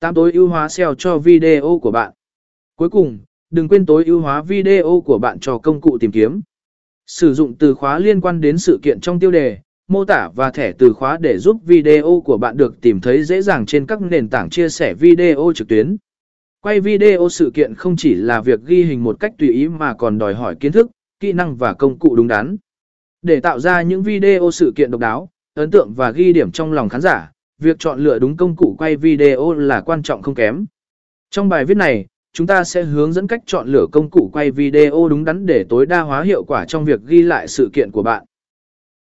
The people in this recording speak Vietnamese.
Tám tối ưu hóa SEO cho video của bạn. Cuối cùng, đừng quên tối ưu hóa video của bạn cho công cụ tìm kiếm. Sử dụng từ khóa liên quan đến sự kiện trong tiêu đề, mô tả và thẻ từ khóa để giúp video của bạn được tìm thấy dễ dàng trên các nền tảng chia sẻ video trực tuyến. Quay video sự kiện không chỉ là việc ghi hình một cách tùy ý mà còn đòi hỏi kiến thức, kỹ năng và công cụ đúng đắn. Để tạo ra những video sự kiện độc đáo, ấn tượng và ghi điểm trong lòng khán giả, việc chọn lựa đúng công cụ quay video là quan trọng không kém. Trong bài viết này, chúng ta sẽ hướng dẫn cách chọn lựa công cụ quay video đúng đắn để tối đa hóa hiệu quả trong việc ghi lại sự kiện của bạn.